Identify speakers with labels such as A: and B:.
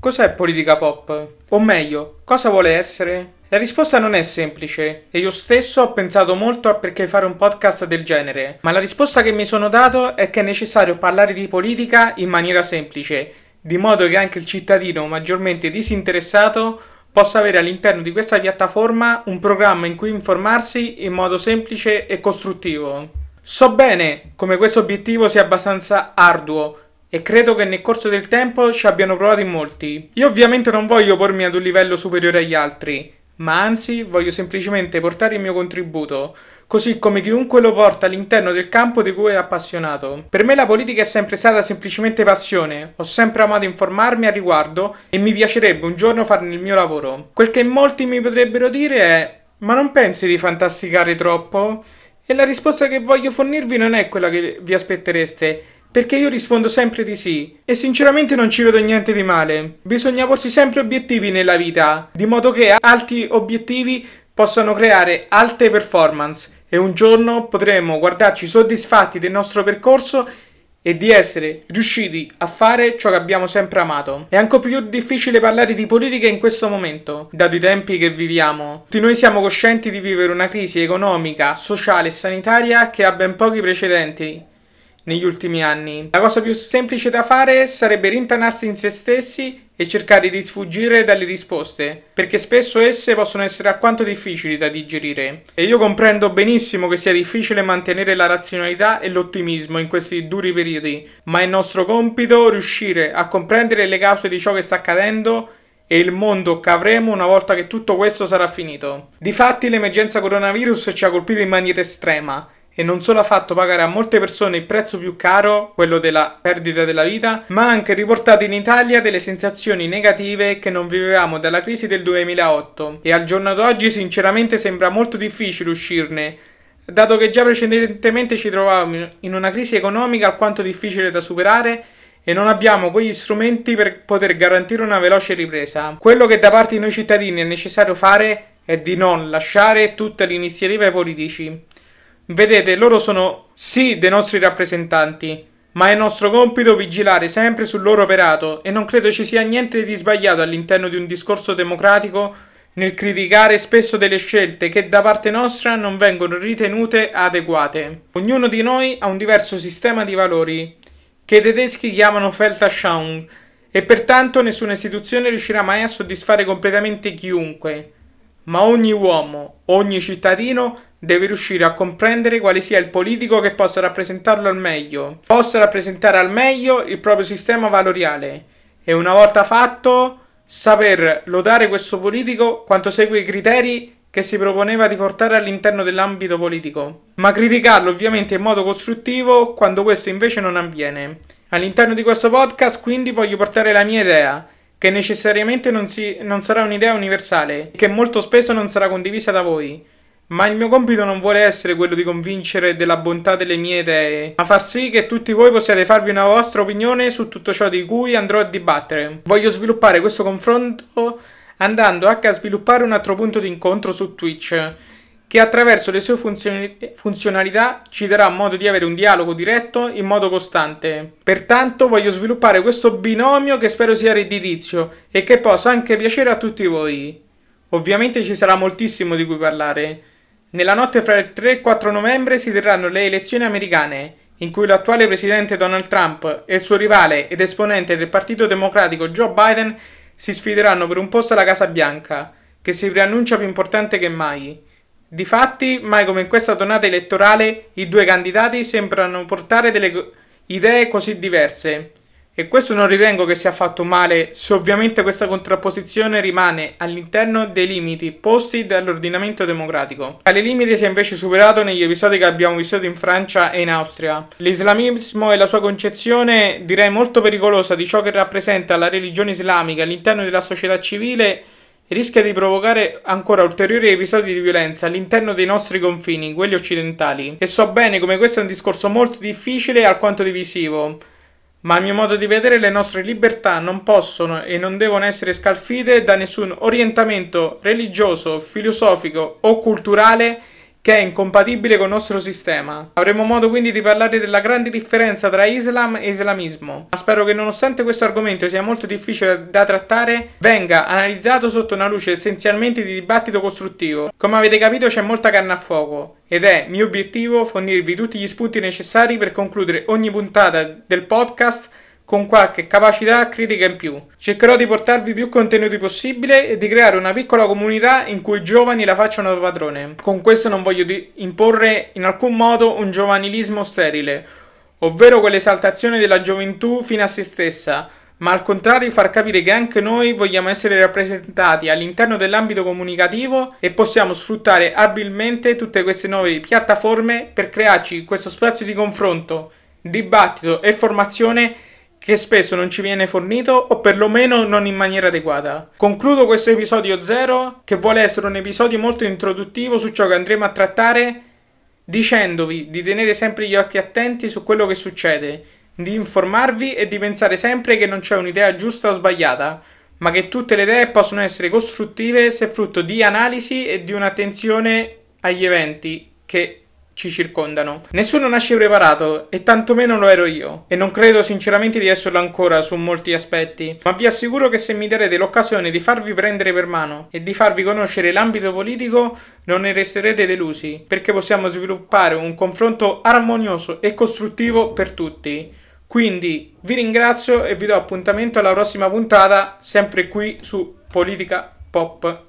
A: Cos'è politica pop? O meglio, cosa vuole essere? La risposta non è semplice e io stesso ho pensato molto a perché fare un podcast del genere, ma la risposta che mi sono dato è che è necessario parlare di politica in maniera semplice, di modo che anche il cittadino maggiormente disinteressato possa avere all'interno di questa piattaforma un programma in cui informarsi in modo semplice e costruttivo. So bene come questo obiettivo sia abbastanza arduo, e credo che nel corso del tempo ci abbiano provato in molti. Io ovviamente non voglio pormi ad un livello superiore agli altri, ma anzi voglio semplicemente portare il mio contributo, così come chiunque lo porta all'interno del campo di cui è appassionato. Per me la politica è sempre stata semplicemente passione, ho sempre amato informarmi a riguardo e mi piacerebbe un giorno farne il mio lavoro. Quel che molti mi potrebbero dire è ma non pensi di fantasticare troppo? E la risposta che voglio fornirvi non è quella che vi aspettereste, perché io rispondo sempre di sì e sinceramente non ci vedo niente di male. Bisogna porsi sempre obiettivi nella vita, di modo che alti obiettivi possano creare alte performance e un giorno potremo guardarci soddisfatti del nostro percorso e di essere riusciti a fare ciò che abbiamo sempre amato. È ancora più difficile parlare di politica in questo momento, dato i tempi che viviamo. Tutti noi siamo coscienti di vivere una crisi economica, sociale e sanitaria che ha ben pochi precedenti negli ultimi anni. La cosa più semplice da fare sarebbe rintanarsi in se stessi e cercare di sfuggire dalle risposte, perché spesso esse possono essere alquanto difficili da digerire. E io comprendo benissimo che sia difficile mantenere la razionalità e l'ottimismo in questi duri periodi, ma è nostro compito riuscire a comprendere le cause di ciò che sta accadendo e il mondo che avremo una volta che tutto questo sarà finito. Difatti l'emergenza coronavirus ci ha colpito in maniera estrema e non solo ha fatto pagare a molte persone il prezzo più caro, quello della perdita della vita, ma ha anche riportato in Italia delle sensazioni negative che non vivevamo dalla crisi del 2008 e al giorno d'oggi sinceramente sembra molto difficile uscirne, dato che già precedentemente ci trovavamo in una crisi economica alquanto difficile da superare e non abbiamo quegli strumenti per poter garantire una veloce ripresa. Quello che da parte di noi cittadini è necessario fare è di non lasciare tutte le iniziative ai politici. Vedete, loro sono sì dei nostri rappresentanti, ma è nostro compito vigilare sempre sul loro operato e non credo ci sia niente di sbagliato all'interno di un discorso democratico nel criticare spesso delle scelte che da parte nostra non vengono ritenute adeguate. Ognuno di noi ha un diverso sistema di valori, che i tedeschi chiamano Weltanschauung, e pertanto nessuna istituzione riuscirà mai a soddisfare completamente chiunque. Ma ogni uomo, ogni cittadino deve riuscire a comprendere quale sia il politico che possa rappresentarlo al meglio, possa rappresentare al meglio il proprio sistema valoriale e una volta fatto saper lodare questo politico quanto segue i criteri che si proponeva di portare all'interno dell'ambito politico, ma criticarlo ovviamente in modo costruttivo quando questo invece non avviene. All'interno di questo podcast quindi voglio portare la mia idea, che necessariamente non, si, non sarà un'idea universale, che molto spesso non sarà condivisa da voi ma il mio compito non vuole essere quello di convincere della bontà delle mie idee, ma far sì che tutti voi possiate farvi una vostra opinione su tutto ciò di cui andrò a dibattere. Voglio sviluppare questo confronto andando anche a sviluppare un altro punto di incontro su Twitch, che attraverso le sue funzionalità ci darà modo di avere un dialogo diretto in modo costante. Pertanto voglio sviluppare questo binomio che spero sia redditizio e che possa anche piacere a tutti voi. Ovviamente ci sarà moltissimo di cui parlare. Nella notte fra il 3 e il 4 novembre si terranno le elezioni americane, in cui l'attuale presidente Donald Trump e il suo rivale ed esponente del Partito Democratico Joe Biden si sfideranno per un posto alla Casa Bianca, che si preannuncia più importante che mai. Difatti, mai come in questa tornata elettorale, i due candidati sembrano portare delle idee così diverse. E questo non ritengo che sia fatto male se ovviamente questa contrapposizione rimane all'interno dei limiti posti dall'ordinamento democratico. Tale limite si è invece superato negli episodi che abbiamo vissuto in Francia e in Austria. L'islamismo e la sua concezione, direi molto pericolosa, di ciò che rappresenta la religione islamica all'interno della società civile rischia di provocare ancora ulteriori episodi di violenza all'interno dei nostri confini, quelli occidentali. E so bene come questo è un discorso molto difficile e alquanto divisivo ma a mio modo di vedere le nostre libertà non possono e non devono essere scalfite da nessun orientamento religioso, filosofico o culturale che è incompatibile con il nostro sistema. Avremo modo quindi di parlare della grande differenza tra Islam e islamismo, ma spero che nonostante questo argomento sia molto difficile da trattare, venga analizzato sotto una luce essenzialmente di dibattito costruttivo. Come avete capito c'è molta carne a fuoco ed è mio obiettivo fornirvi tutti gli spunti necessari per concludere ogni puntata del podcast con qualche capacità critica in più. Cercherò di portarvi più contenuti possibile e di creare una piccola comunità in cui i giovani la facciano da padrone. Con questo non voglio imporre in alcun modo un giovanilismo sterile, ovvero quell'esaltazione della gioventù fino a se stessa, ma al contrario far capire che anche noi vogliamo essere rappresentati all'interno dell'ambito comunicativo e possiamo sfruttare abilmente tutte queste nuove piattaforme per crearci questo spazio di confronto, dibattito e formazione che spesso non ci viene fornito o perlomeno non in maniera adeguata. Concludo questo episodio 0 che vuole essere un episodio molto introduttivo su ciò che andremo a trattare dicendovi di tenere sempre gli occhi attenti su quello che succede, di informarvi e di pensare sempre che non c'è un'idea giusta o sbagliata, ma che tutte le idee possono essere costruttive se frutto di analisi e di un'attenzione agli eventi che ci circondano. Nessuno nasce preparato e tantomeno lo ero io e non credo sinceramente di esserlo ancora su molti aspetti, ma vi assicuro che se mi darete l'occasione di farvi prendere per mano e di farvi conoscere l'ambito politico non ne resterete delusi, perché possiamo sviluppare un confronto armonioso e costruttivo per tutti. Quindi vi ringrazio e vi do appuntamento alla prossima puntata, sempre qui su Politica Pop.